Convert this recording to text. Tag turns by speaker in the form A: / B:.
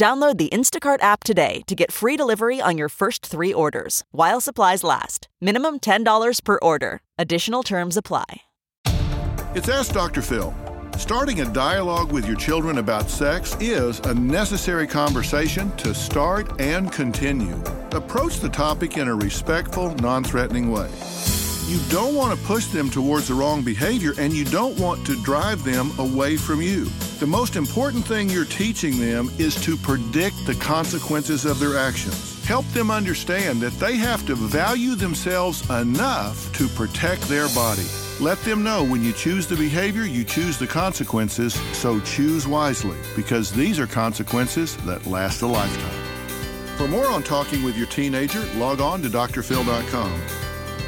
A: Download the Instacart app today to get free delivery on your first three orders while supplies last. Minimum $10 per order. Additional terms apply.
B: It's Ask Dr. Phil. Starting a dialogue with your children about sex is a necessary conversation to start and continue. Approach the topic in a respectful, non threatening way. You don't want to push them towards the wrong behavior and you don't want to drive them away from you. The most important thing you're teaching them is to predict the consequences of their actions. Help them understand that they have to value themselves enough to protect their body. Let them know when you choose the behavior, you choose the consequences, so choose wisely because these are consequences that last a lifetime. For more on talking with your teenager, log on to drphil.com.